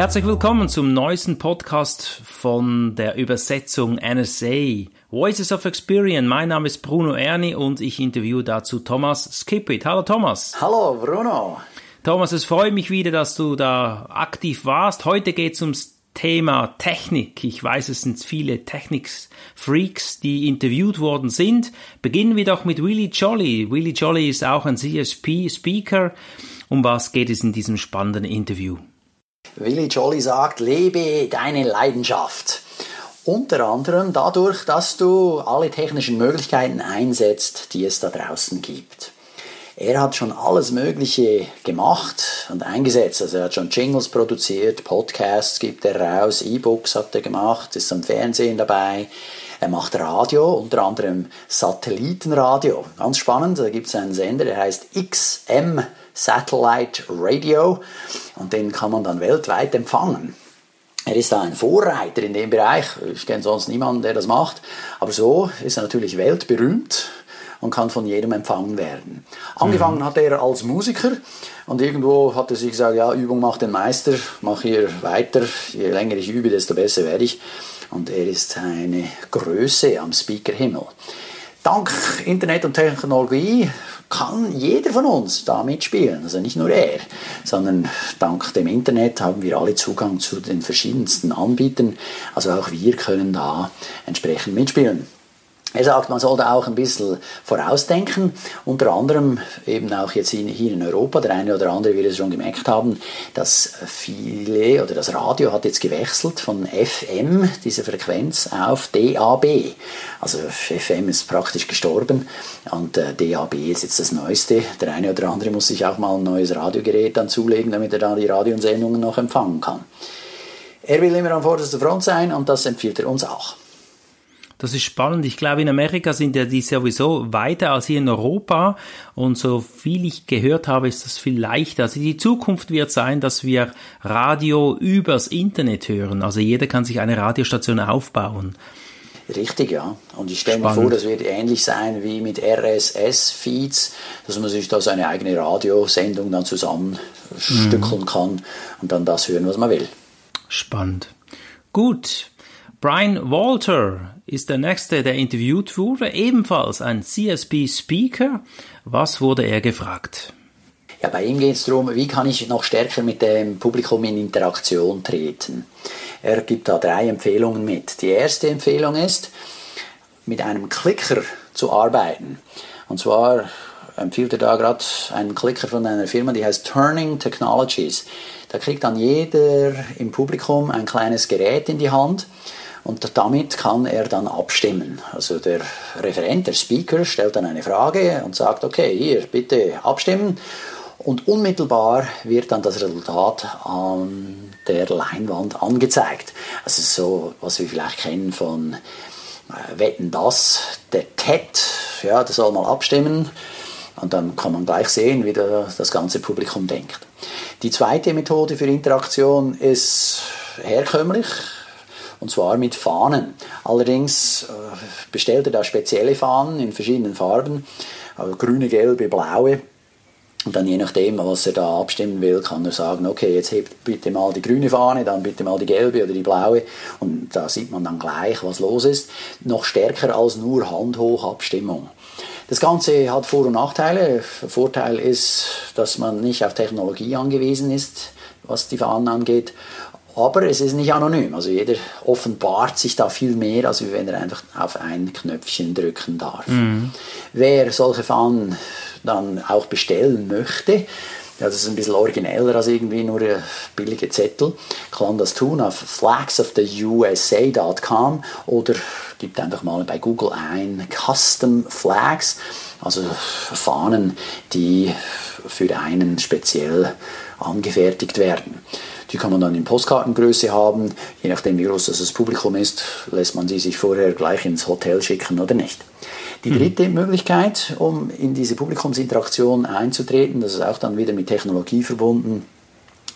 Herzlich willkommen zum neuesten Podcast von der Übersetzung NSA. Voices of Experience. Mein Name ist Bruno Erni und ich interviewe dazu Thomas Skipit. Hallo Thomas. Hallo Bruno. Thomas, es freut mich wieder, dass du da aktiv warst. Heute geht es ums Thema Technik. Ich weiß, es sind viele Technik-Freaks, die interviewt worden sind. Beginnen wir doch mit Willy Jolly. Willy Jolly ist auch ein CSP-Speaker. Um was geht es in diesem spannenden Interview? Willy Jolly sagt, lebe deine Leidenschaft. Unter anderem dadurch, dass du alle technischen Möglichkeiten einsetzt, die es da draußen gibt. Er hat schon alles Mögliche gemacht und eingesetzt. Also er hat schon Jingles produziert, Podcasts gibt er raus, E-Books hat er gemacht, ist am Fernsehen dabei. Er macht Radio, unter anderem Satellitenradio. Ganz spannend, da gibt es einen Sender, der heißt XM Satellite Radio und den kann man dann weltweit empfangen. Er ist da ein Vorreiter in dem Bereich. Ich kenne sonst niemanden, der das macht. Aber so ist er natürlich weltberühmt und kann von jedem empfangen werden. Angefangen mhm. hat er als Musiker und irgendwo hat er sich gesagt, ja, Übung macht den Meister, mach hier weiter, je länger ich übe, desto besser werde ich. Und er ist eine Größe am Speakerhimmel. Dank Internet und Technologie kann jeder von uns da mitspielen. Also nicht nur er, sondern dank dem Internet haben wir alle Zugang zu den verschiedensten Anbietern. Also auch wir können da entsprechend mitspielen. Er sagt, man sollte auch ein bisschen vorausdenken, unter anderem eben auch jetzt hier in Europa, der eine oder andere wird es schon gemerkt haben, dass viele oder das Radio hat jetzt gewechselt von FM, diese Frequenz, auf DAB. Also FM ist praktisch gestorben und äh, DAB ist jetzt das Neueste. Der eine oder andere muss sich auch mal ein neues Radiogerät dann zulegen, damit er da die Radiosendungen noch empfangen kann. Er will immer an vorderster Front sein und das empfiehlt er uns auch. Das ist spannend. Ich glaube, in Amerika sind ja die sowieso weiter als hier in Europa. Und so viel ich gehört habe, ist das viel leichter. Also die Zukunft wird sein, dass wir Radio übers Internet hören. Also jeder kann sich eine Radiostation aufbauen. Richtig, ja. Und ich stelle mir vor, das wird ähnlich sein wie mit RSS-Feeds, dass man sich da seine eigene Radiosendung dann zusammenstückeln mhm. kann und dann das hören, was man will. Spannend. Gut. Brian Walter ist der nächste, der interviewt wurde, ebenfalls ein CSP-Speaker. Was wurde er gefragt? Ja, bei ihm geht es darum, wie kann ich noch stärker mit dem Publikum in Interaktion treten. Er gibt da drei Empfehlungen mit. Die erste Empfehlung ist, mit einem Klicker zu arbeiten. Und zwar empfiehlt er da gerade einen Klicker von einer Firma, die heißt Turning Technologies. Da kriegt dann jeder im Publikum ein kleines Gerät in die Hand und damit kann er dann abstimmen. Also der Referent, der Speaker, stellt dann eine Frage und sagt, okay, hier, bitte abstimmen. Und unmittelbar wird dann das Resultat an der Leinwand angezeigt. Also so, was wir vielleicht kennen von äh, Wetten das, der TED, ja, der soll mal abstimmen. Und dann kann man gleich sehen, wie das ganze Publikum denkt. Die zweite Methode für Interaktion ist herkömmlich, und zwar mit Fahnen. Allerdings äh, bestellt er da spezielle Fahnen in verschiedenen Farben, also grüne, gelbe, blaue. Und dann je nachdem, was er da abstimmen will, kann er sagen, okay, jetzt hebt bitte mal die grüne Fahne, dann bitte mal die gelbe oder die blaue. Und da sieht man dann gleich, was los ist. Noch stärker als nur Handhochabstimmung. Das Ganze hat Vor- und Nachteile. Vorteil ist, dass man nicht auf Technologie angewiesen ist, was die Fahnen angeht. Aber es ist nicht anonym. Also jeder offenbart sich da viel mehr, als wenn er einfach auf ein Knöpfchen drücken darf. Mhm. Wer solche Fahnen dann auch bestellen möchte, ja, das ist ein bisschen origineller als irgendwie nur billige Zettel, kann das tun auf flagsoftheusa.com oder gibt einfach mal bei Google ein Custom Flags, also Fahnen, die für einen speziell angefertigt werden. Die kann man dann in Postkartengröße haben. Je nachdem, wie groß das Publikum ist, lässt man sie sich vorher gleich ins Hotel schicken oder nicht. Die mhm. dritte mhm. Möglichkeit, um in diese Publikumsinteraktion einzutreten, das ist auch dann wieder mit Technologie verbunden,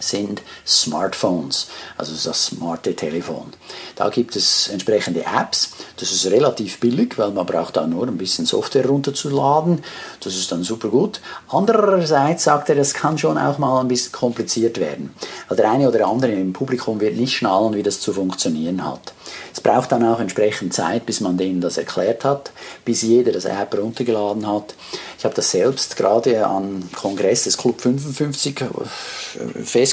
sind Smartphones, also das smarte Telefon. Da gibt es entsprechende Apps. Das ist relativ billig, weil man braucht da nur ein bisschen Software runterzuladen. Das ist dann super gut. Andererseits sagt er, das kann schon auch mal ein bisschen kompliziert werden. Weil der eine oder andere im Publikum wird nicht schnallen, wie das zu funktionieren hat. Es braucht dann auch entsprechend Zeit, bis man denen das erklärt hat, bis jeder das App runtergeladen hat. Ich habe das selbst gerade am Kongress des Club 55 festgestellt.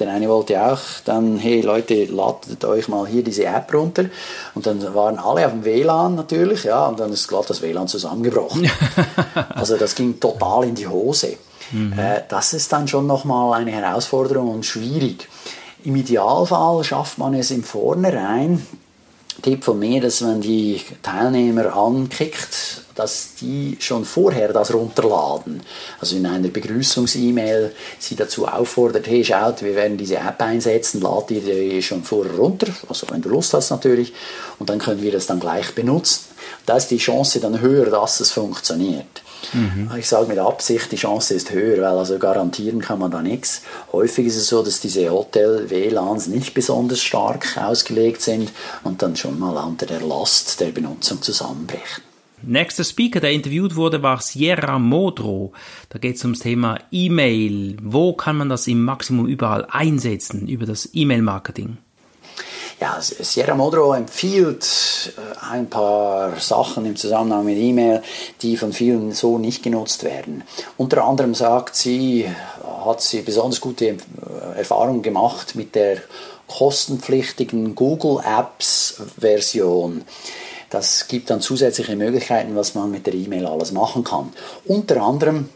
Der eine wollte auch dann, hey Leute, ladet euch mal hier diese App runter. Und dann waren alle auf dem WLAN natürlich, ja, und dann ist gerade das WLAN zusammengebrochen. also das ging total in die Hose. Mhm. Äh, das ist dann schon nochmal eine Herausforderung und schwierig. Im Idealfall schafft man es im Vornherein, Tipp von mir, dass man die Teilnehmer ankickt, dass die schon vorher das runterladen. Also in einer Begrüßungs-E-Mail sie dazu auffordert, hey, schaut, wir werden diese App einsetzen, lad die schon vorher runter, also wenn du Lust hast natürlich, und dann können wir das dann gleich benutzen. Da ist die Chance dann höher, dass es funktioniert. Mhm. Ich sage mit Absicht, die Chance ist höher, weil also garantieren kann man da nichts. Häufig ist es so, dass diese Hotel-WLANs nicht besonders stark ausgelegt sind und dann schon mal unter der Last der Benutzung zusammenbrechen. Nächster Speaker, der interviewt wurde, war Sierra Modro. Da geht es ums Thema E-Mail. Wo kann man das im Maximum überall einsetzen über das E-Mail-Marketing? Ja, Sierra Modro empfiehlt äh, ein paar Sachen im Zusammenhang mit E-Mail, die von vielen so nicht genutzt werden. Unter anderem sagt sie, hat sie besonders gute äh, Erfahrungen gemacht mit der kostenpflichtigen Google Apps Version. Das gibt dann zusätzliche Möglichkeiten, was man mit der E-Mail alles machen kann. Unter anderem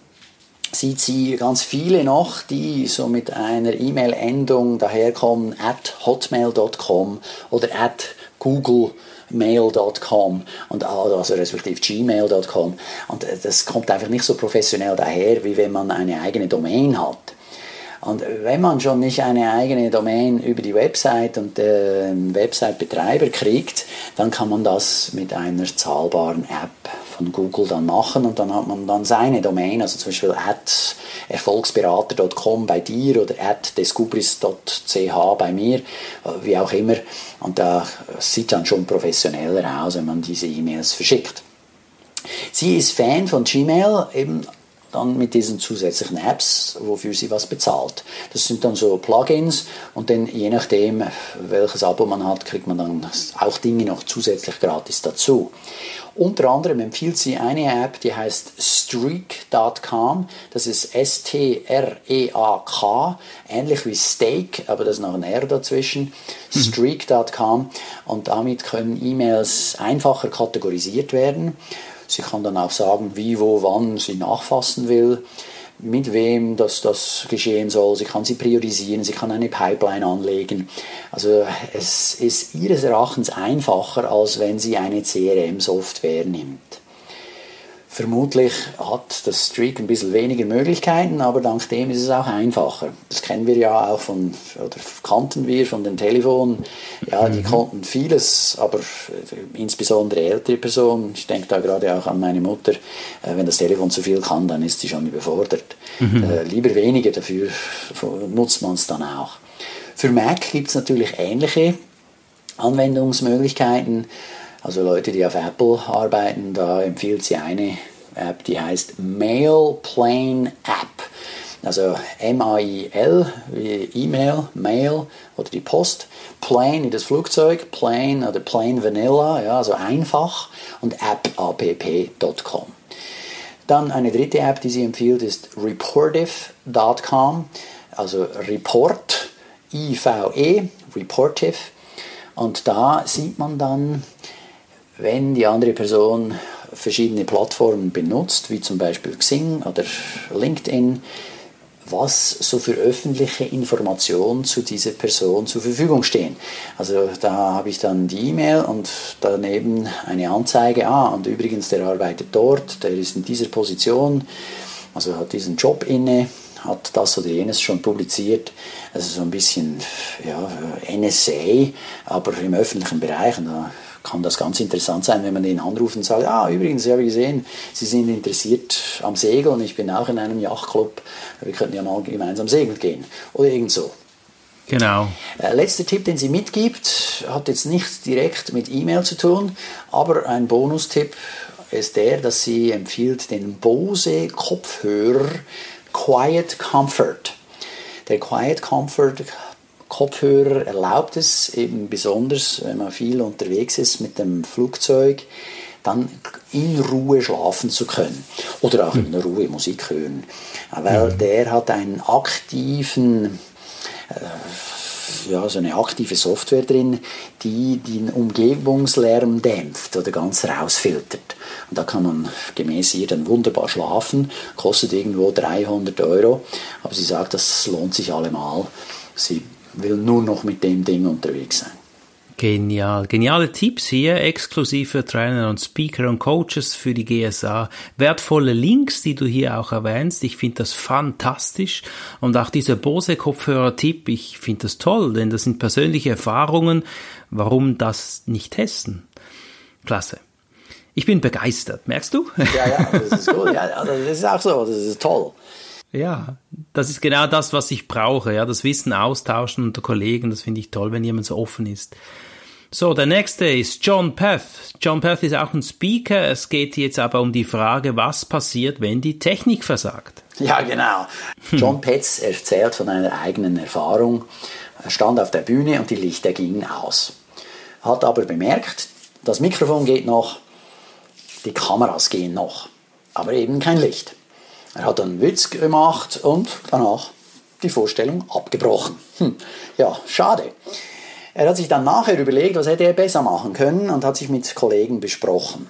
sieht sie ganz viele noch, die so mit einer E-Mail-Endung daherkommen, at hotmail.com oder at googlemail.com und also respektive gmail.com und das kommt einfach nicht so professionell daher, wie wenn man eine eigene Domain hat. Und wenn man schon nicht eine eigene Domain über die Website und den Website-Betreiber kriegt, dann kann man das mit einer zahlbaren App von Google dann machen und dann hat man dann seine Domain, also zum Beispiel at erfolgsberater.com bei dir oder at descubris.ch bei mir, wie auch immer. Und da sieht dann schon professioneller aus, wenn man diese E-Mails verschickt. Sie ist Fan von Gmail, eben dann mit diesen zusätzlichen Apps, wofür sie was bezahlt. Das sind dann so Plugins und dann je nachdem, welches Abo man hat, kriegt man dann auch Dinge noch zusätzlich gratis dazu. Unter anderem empfiehlt sie eine App, die heißt Streak.com. Das ist S-T-R-E-A-K, ähnlich wie Steak, aber da ist noch ein R dazwischen. Mhm. Streak.com und damit können E-Mails einfacher kategorisiert werden. Sie kann dann auch sagen, wie, wo, wann sie nachfassen will, mit wem das, das geschehen soll. Sie kann sie priorisieren, sie kann eine Pipeline anlegen. Also es ist ihres Erachtens einfacher, als wenn sie eine CRM-Software nimmt. Vermutlich hat das Streak ein bisschen weniger Möglichkeiten, aber dank dem ist es auch einfacher. Das kennen wir ja auch von, oder kannten wir von den Telefonen. Ja, die mhm. konnten vieles, aber insbesondere ältere Personen, ich denke da gerade auch an meine Mutter, äh, wenn das Telefon zu viel kann, dann ist sie schon überfordert. Mhm. Äh, lieber weniger, dafür nutzt man es dann auch. Für Mac gibt es natürlich ähnliche Anwendungsmöglichkeiten. Also Leute, die auf Apple arbeiten, da empfiehlt sie eine App, die heißt Mail Plane App. Also M-A-I-L wie E-Mail, Mail oder die Post. Plane wie das Flugzeug, Plane oder Plane Vanilla, ja, also einfach und App app.com. Dann eine dritte App, die sie empfiehlt, ist reportive.com, also Report, I-V-E, Reportive. Und da sieht man dann wenn die andere Person verschiedene Plattformen benutzt, wie zum Beispiel Xing oder LinkedIn, was so für öffentliche Informationen zu dieser Person zur Verfügung stehen. Also da habe ich dann die E-Mail und daneben eine Anzeige, ah, und übrigens, der arbeitet dort, der ist in dieser Position, also hat diesen Job inne, hat das oder jenes schon publiziert. Also so ein bisschen ja, NSA, aber im öffentlichen Bereich. Und da kann das ganz interessant sein, wenn man den anruft und sagt, ah, übrigens, ich habe gesehen, Sie sind interessiert am Segeln, ich bin auch in einem Yachtclub, wir könnten ja mal gemeinsam segeln gehen. Oder irgend so. Genau. Äh, letzter Tipp, den sie mitgibt, hat jetzt nichts direkt mit E-Mail zu tun, aber ein Bonustipp ist der, dass sie empfiehlt den Bose Kopfhörer Quiet Comfort. Der Quiet Comfort Kopfhörer erlaubt es eben besonders, wenn man viel unterwegs ist mit dem Flugzeug, dann in Ruhe schlafen zu können oder auch in Ruhe Musik hören, weil der hat einen aktiven äh, ja, so eine aktive Software drin, die den Umgebungslärm dämpft oder ganz rausfiltert. Und da kann man gemäß ihr dann wunderbar schlafen, kostet irgendwo 300 Euro, aber sie sagt, das lohnt sich allemal. Sie will nur noch mit dem Ding unterwegs sein. Genial. Geniale Tipps hier, exklusiv für Trainer und Speaker und Coaches für die GSA. Wertvolle Links, die du hier auch erwähnst. Ich finde das fantastisch. Und auch dieser Bose-Kopfhörer-Tipp, ich finde das toll, denn das sind persönliche Erfahrungen. Warum das nicht testen? Klasse. Ich bin begeistert, merkst du? Ja, ja, das ist gut. Ja, also das ist auch so, das ist toll. Ja, das ist genau das, was ich brauche. Ja, das Wissen austauschen unter Kollegen, das finde ich toll, wenn jemand so offen ist. So, der nächste ist John Peth. John Peth ist auch ein Speaker. Es geht jetzt aber um die Frage, was passiert, wenn die Technik versagt. Ja, genau. John Petz erzählt von einer eigenen Erfahrung. Er stand auf der Bühne und die Lichter gingen aus. Hat aber bemerkt, das Mikrofon geht noch, die Kameras gehen noch, aber eben kein Licht. Er hat einen Witz gemacht und danach die Vorstellung abgebrochen. Hm, ja, schade. Er hat sich dann nachher überlegt, was hätte er besser machen können und hat sich mit Kollegen besprochen.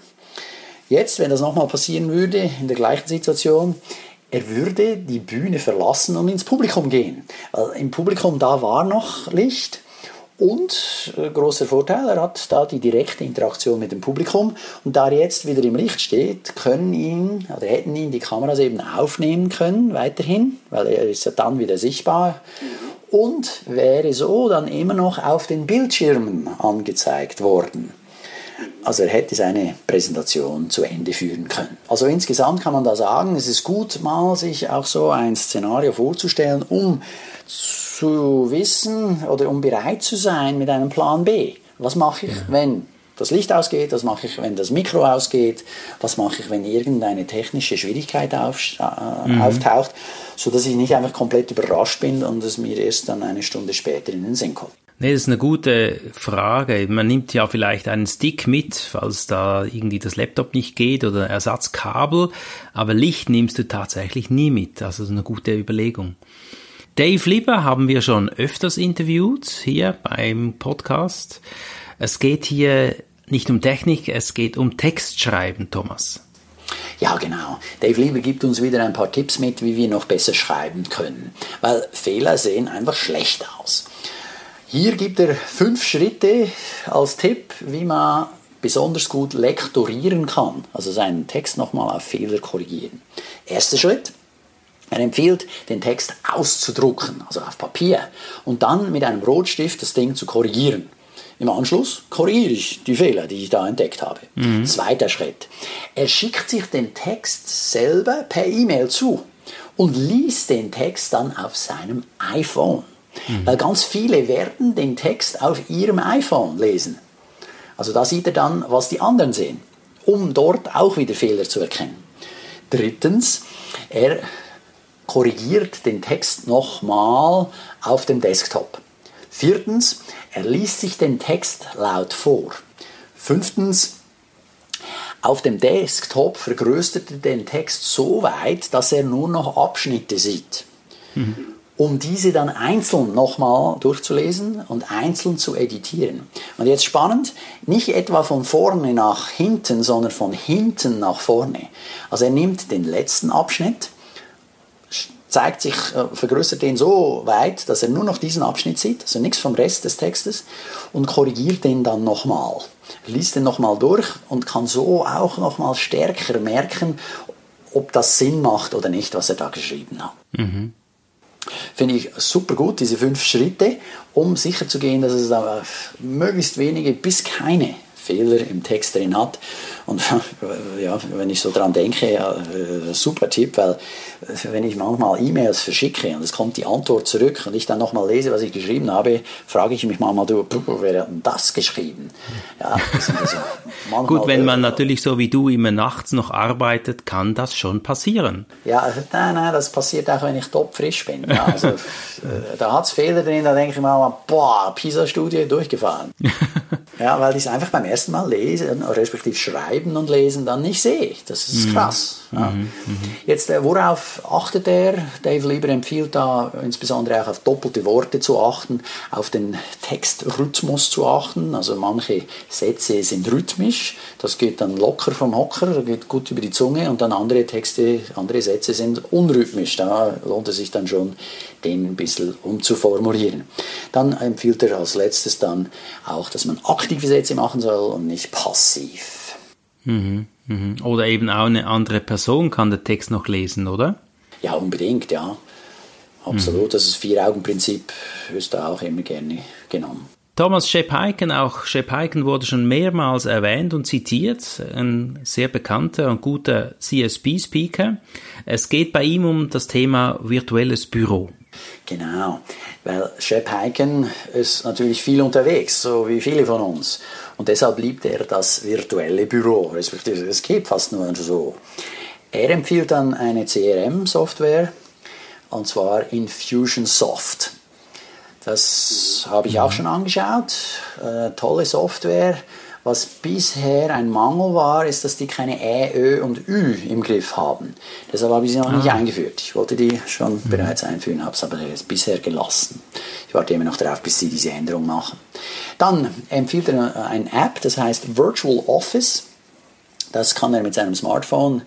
Jetzt, wenn das nochmal passieren würde, in der gleichen Situation, er würde die Bühne verlassen und ins Publikum gehen. Im Publikum da war noch Licht und äh, großer Vorteil, er hat da die direkte Interaktion mit dem Publikum und da er jetzt wieder im Licht steht, können ihn oder hätten ihn die Kameras eben aufnehmen können weiterhin, weil er ist ja dann wieder sichtbar und wäre so dann immer noch auf den Bildschirmen angezeigt worden. Also er hätte seine Präsentation zu Ende führen können. Also insgesamt kann man da sagen, es ist gut, mal sich auch so ein Szenario vorzustellen, um zu wissen oder um bereit zu sein mit einem Plan B. Was mache ich, wenn das Licht ausgeht, was mache ich, wenn das Mikro ausgeht, was mache ich, wenn irgendeine technische Schwierigkeit auf, äh, mhm. auftaucht, sodass ich nicht einfach komplett überrascht bin und es mir erst dann eine Stunde später in den Sinn kommt. Nee, das ist eine gute Frage. Man nimmt ja vielleicht einen Stick mit, falls da irgendwie das Laptop nicht geht oder Ersatzkabel, aber Licht nimmst du tatsächlich nie mit. Also das ist eine gute Überlegung. Dave Lieber haben wir schon öfters interviewt hier beim Podcast. Es geht hier nicht um Technik, es geht um Textschreiben, Thomas. Ja, genau. Dave Lieber gibt uns wieder ein paar Tipps mit, wie wir noch besser schreiben können. Weil Fehler sehen einfach schlecht aus. Hier gibt er fünf Schritte als Tipp, wie man besonders gut lektorieren kann, also seinen Text nochmal auf Fehler korrigieren. Erster Schritt, er empfiehlt, den Text auszudrucken, also auf Papier, und dann mit einem Rotstift das Ding zu korrigieren. Im Anschluss korrigiere ich die Fehler, die ich da entdeckt habe. Mhm. Zweiter Schritt. Er schickt sich den Text selber per E-Mail zu und liest den Text dann auf seinem iPhone. Mhm. Weil ganz viele werden den Text auf ihrem iPhone lesen. Also da sieht er dann, was die anderen sehen, um dort auch wieder Fehler zu erkennen. Drittens, er korrigiert den Text nochmal auf dem Desktop. Viertens, er liest sich den Text laut vor. Fünftens, auf dem Desktop vergrößert er den Text so weit, dass er nur noch Abschnitte sieht. Mhm. Um diese dann einzeln nochmal durchzulesen und einzeln zu editieren. Und jetzt spannend, nicht etwa von vorne nach hinten, sondern von hinten nach vorne. Also er nimmt den letzten Abschnitt, zeigt sich, äh, vergrößert den so weit, dass er nur noch diesen Abschnitt sieht, also nichts vom Rest des Textes, und korrigiert den dann nochmal. Liest den nochmal durch und kann so auch nochmal stärker merken, ob das Sinn macht oder nicht, was er da geschrieben hat. Mhm. Finde ich super gut, diese fünf Schritte, um sicherzugehen, dass es da möglichst wenige bis keine Fehler im Text drin hat. Und ja, wenn ich so dran denke, ja, äh, super Tipp, weil äh, wenn ich manchmal E-Mails verschicke und es kommt die Antwort zurück und ich dann nochmal lese, was ich geschrieben habe, frage ich mich manchmal, du, wer hat denn das geschrieben? Ja, das also Gut, wenn man natürlich so wie du immer nachts noch arbeitet, kann das schon passieren. Ja, nein, nein, das passiert auch, wenn ich topfrisch bin. Ja, also, äh, da hat es Fehler drin, da denke ich mal, boah, PISA-Studie durchgefahren. ja, weil ich es einfach beim ersten Mal lesen, respektive schreiben und lesen, dann nicht sehe. Das ist mhm. krass. Ja. Mhm, mhm. Jetzt, äh, worauf achtet er? Dave Lieber empfiehlt da insbesondere auch auf doppelte Worte zu achten, auf den Textrhythmus zu achten. Also manche Sätze sind rhythmisch, das geht dann locker vom Hocker, das geht gut über die Zunge und dann andere Texte, andere Sätze sind unrhythmisch. Da lohnt es sich dann schon, den ein bisschen umzuformulieren. Dann empfiehlt er als letztes dann auch, dass man aktive Sätze machen soll und nicht passiv. Mhm. Mhm. Oder eben auch eine andere Person kann den Text noch lesen, oder? Ja, unbedingt, ja. Absolut. Mhm. Das Vier-Augen-Prinzip ist da auch immer gerne genommen. Thomas Shep Heiken, auch Shep Heiken wurde schon mehrmals erwähnt und zitiert, ein sehr bekannter und guter CSP-Speaker. Es geht bei ihm um das Thema virtuelles Büro. Genau, weil Shep Heiken ist natürlich viel unterwegs, so wie viele von uns. Und deshalb liebt er das virtuelle Büro, es geht fast nur so. Er empfiehlt dann eine CRM-Software, und zwar Infusionsoft. Das habe ich auch schon angeschaut. Äh, tolle Software. Was bisher ein Mangel war, ist, dass die keine Ä, Ö und Ü im Griff haben. Deshalb habe ich sie noch ah. nicht eingeführt. Ich wollte die schon mhm. bereits einführen, habe es aber bisher gelassen. Ich warte immer noch darauf, bis sie diese Änderung machen. Dann empfiehlt er eine App, das heißt Virtual Office. Das kann er mit seinem Smartphone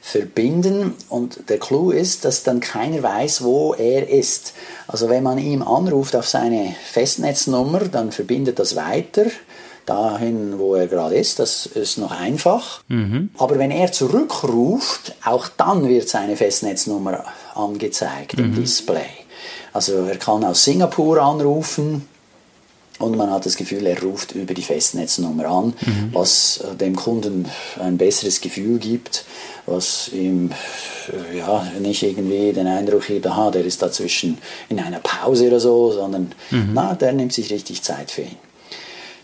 verbinden und der Clou ist, dass dann keiner weiß, wo er ist. Also wenn man ihm anruft auf seine Festnetznummer, dann verbindet das weiter dahin, wo er gerade ist. Das ist noch einfach. Mhm. Aber wenn er zurückruft, auch dann wird seine Festnetznummer angezeigt mhm. im Display. Also er kann aus Singapur anrufen und man hat das Gefühl, er ruft über die Festnetznummer an, mhm. was dem Kunden ein besseres Gefühl gibt, was ihm ja nicht irgendwie den Eindruck gibt, aha, der ist dazwischen in einer Pause oder so, sondern mhm. na, der nimmt sich richtig Zeit für ihn.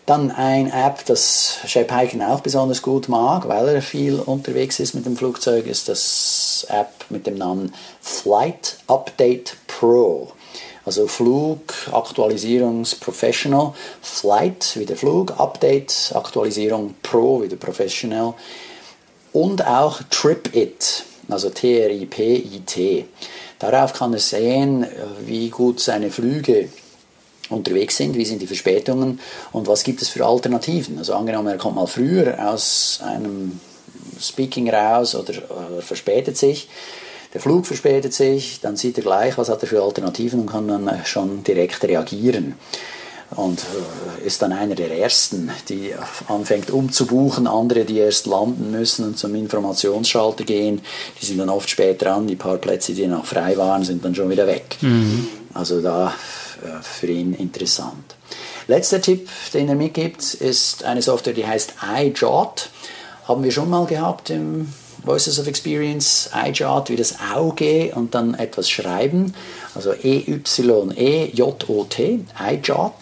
Dann ein App, das Shep Heiken auch besonders gut mag, weil er viel unterwegs ist mit dem Flugzeug, ist das App mit dem Namen Flight Update Pro. Also Flug, Aktualisierungs Professional, Flight wie der Flug, Update, Aktualisierung Pro wie der Professional und auch TripIt, also T-R-I-P-I-T. Darauf kann er sehen, wie gut seine Flüge unterwegs sind, wie sind die Verspätungen und was gibt es für Alternativen. Also angenommen, er kommt mal früher aus einem Speaking raus oder, oder verspätet sich, der Flug verspätet sich, dann sieht er gleich, was hat er für Alternativen und kann dann schon direkt reagieren. Und äh, ist dann einer der ersten, die anfängt umzubuchen, andere, die erst landen müssen und zum Informationsschalter gehen, die sind dann oft spät dran, die paar Plätze, die noch frei waren, sind dann schon wieder weg. Mhm. Also da für ihn interessant. Letzter Tipp, den er mitgibt, ist eine Software, die heißt iJot. Haben wir schon mal gehabt im Voices of Experience, iJot wie das Auge und dann etwas schreiben. Also E-Y-E-J-O-T, iJot.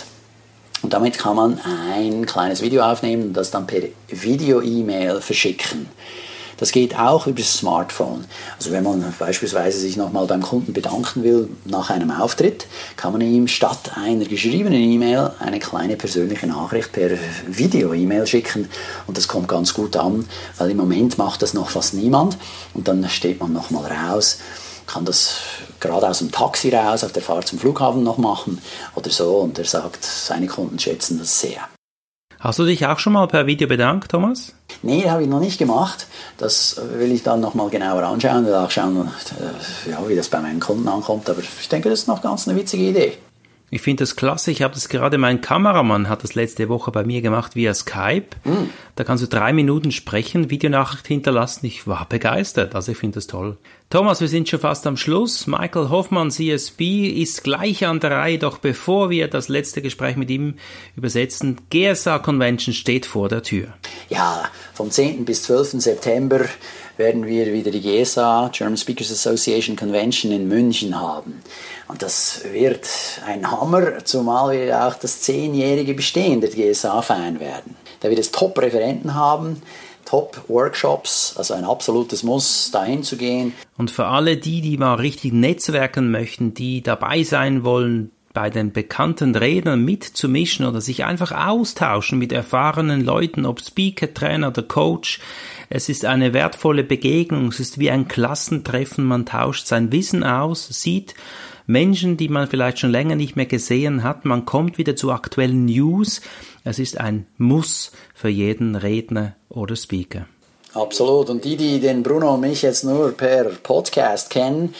Und damit kann man ein kleines Video aufnehmen und das dann per Video-E-Mail verschicken. Das geht auch über das Smartphone. Also wenn man beispielsweise sich nochmal beim Kunden bedanken will nach einem Auftritt, kann man ihm statt einer geschriebenen E-Mail eine kleine persönliche Nachricht per Video-E-Mail schicken und das kommt ganz gut an, weil im Moment macht das noch fast niemand und dann steht man nochmal raus kann das gerade aus dem Taxi raus auf der Fahrt zum Flughafen noch machen oder so und er sagt, seine Kunden schätzen das sehr. Hast du dich auch schon mal per Video bedankt, Thomas? Nee, habe ich noch nicht gemacht. Das will ich dann nochmal genauer anschauen und auch schauen, äh, ja, wie das bei meinen Kunden ankommt. Aber ich denke, das ist noch ganz eine witzige Idee. Ich finde das klasse. Ich habe das gerade, mein Kameramann hat das letzte Woche bei mir gemacht via Skype. Mm. Da kannst du drei Minuten sprechen, Videonachricht hinterlassen. Ich war begeistert. Also ich finde das toll. Thomas, wir sind schon fast am Schluss. Michael Hoffmann, CSB, ist gleich an der Reihe, doch bevor wir das letzte Gespräch mit ihm übersetzen, GSA Convention steht vor der Tür. Ja, vom 10. bis 12. September werden wir wieder die GSA, German Speakers Association Convention in München haben. Und das wird ein Hammer, zumal wir auch das zehnjährige Bestehen der GSA feiern werden. Da wird es Top-Referenten haben, Top-Workshops, also ein absolutes Muss, dahin zu gehen. Und für alle die, die mal richtig netzwerken möchten, die dabei sein wollen, bei den bekannten Rednern mitzumischen oder sich einfach austauschen mit erfahrenen Leuten, ob Speaker, Trainer oder Coach. Es ist eine wertvolle Begegnung, es ist wie ein Klassentreffen, man tauscht sein Wissen aus, sieht Menschen, die man vielleicht schon länger nicht mehr gesehen hat, man kommt wieder zu aktuellen News, es ist ein Muss für jeden Redner oder Speaker. Absolut. Und die, die den Bruno und mich jetzt nur per Podcast kennen,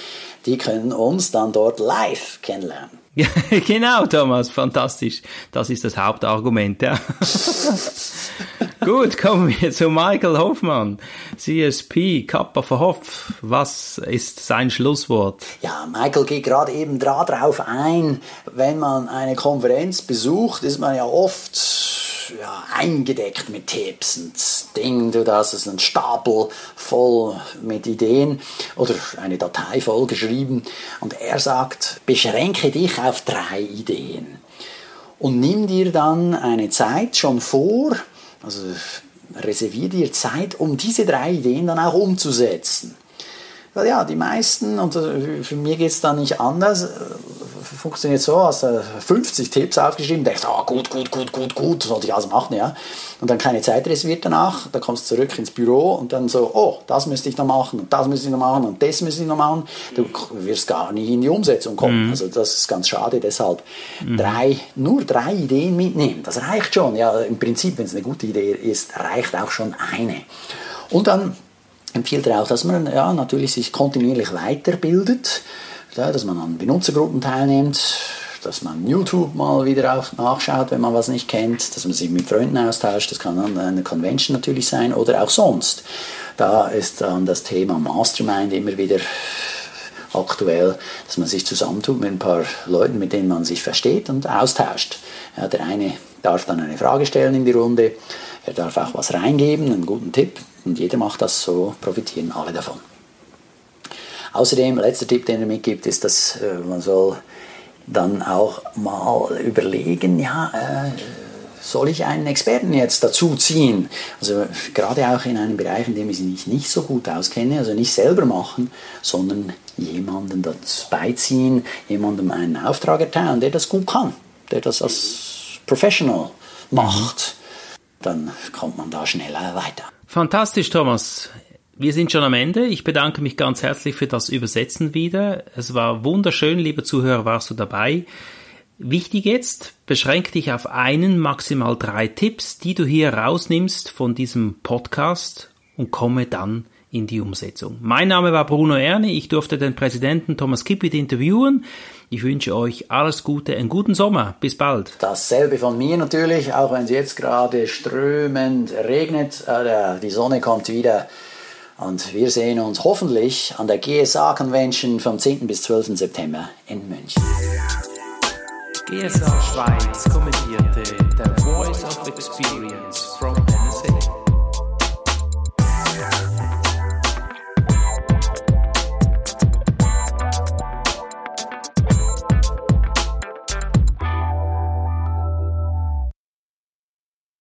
die können uns dann dort live kennenlernen. Ja, genau, Thomas, fantastisch. Das ist das Hauptargument, ja. Gut, kommen wir zu Michael Hoffmann, CSP, Kappa Verhoff. Was ist sein Schlusswort? Ja, Michael geht gerade eben darauf ein, wenn man eine Konferenz besucht, ist man ja oft ja, eingedeckt mit Tipps und Ding, du das ist ein Stapel voll mit Ideen oder eine Datei voll geschrieben und er sagt, beschränke dich auf drei Ideen und nimm dir dann eine Zeit schon vor, also reservier dir Zeit, um diese drei Ideen dann auch umzusetzen. Weil ja, die meisten, und äh, für mich geht es da nicht anders, äh, funktioniert so, hast du 50 Tipps aufgeschrieben, denkst, ah, oh, gut, gut, gut, gut, gut, sollte ich alles machen, ja. Und dann keine Zeit reserviert danach, dann kommst du zurück ins Büro und dann so, oh, das müsste ich noch machen und das müsste ich noch machen und das müsste ich noch machen. Du wirst gar nicht in die Umsetzung kommen. Mhm. Also das ist ganz schade, deshalb mhm. drei, nur drei Ideen mitnehmen, das reicht schon. Ja, im Prinzip, wenn es eine gute Idee ist, reicht auch schon eine. Und dann empfiehlt er auch, dass man ja, natürlich sich kontinuierlich weiterbildet ja, dass man an Benutzergruppen teilnimmt, dass man YouTube mal wieder auch nachschaut, wenn man was nicht kennt, dass man sich mit Freunden austauscht, das kann an einer Convention natürlich sein oder auch sonst. Da ist dann das Thema Mastermind immer wieder aktuell, dass man sich zusammentut mit ein paar Leuten, mit denen man sich versteht und austauscht. Ja, der eine darf dann eine Frage stellen in die Runde, er darf auch was reingeben, einen guten Tipp und jeder macht das, so profitieren alle davon. Außerdem, letzter Tipp, den er mitgibt, ist, dass äh, man soll dann auch mal überlegen, ja, äh, soll ich einen Experten jetzt dazu ziehen? Also gerade auch in einem Bereich, in dem ich mich nicht so gut auskenne, also nicht selber machen, sondern jemanden dazu beiziehen, jemandem einen Auftrag erteilen, der das gut kann, der das als Professional macht. Dann kommt man da schneller weiter. Fantastisch, Thomas. Wir sind schon am Ende. Ich bedanke mich ganz herzlich für das Übersetzen wieder. Es war wunderschön, lieber Zuhörer, warst du dabei. Wichtig jetzt, beschränk dich auf einen, maximal drei Tipps, die du hier rausnimmst von diesem Podcast und komme dann in die Umsetzung. Mein Name war Bruno Erne, ich durfte den Präsidenten Thomas Kippit interviewen. Ich wünsche euch alles Gute, einen guten Sommer. Bis bald. Dasselbe von mir natürlich, auch wenn es jetzt gerade strömend regnet. Äh, die Sonne kommt wieder. Und wir sehen uns hoffentlich an der GSA Convention vom 10. bis 12. September in München. GSA Schweiz kommentierte The Voice of Experience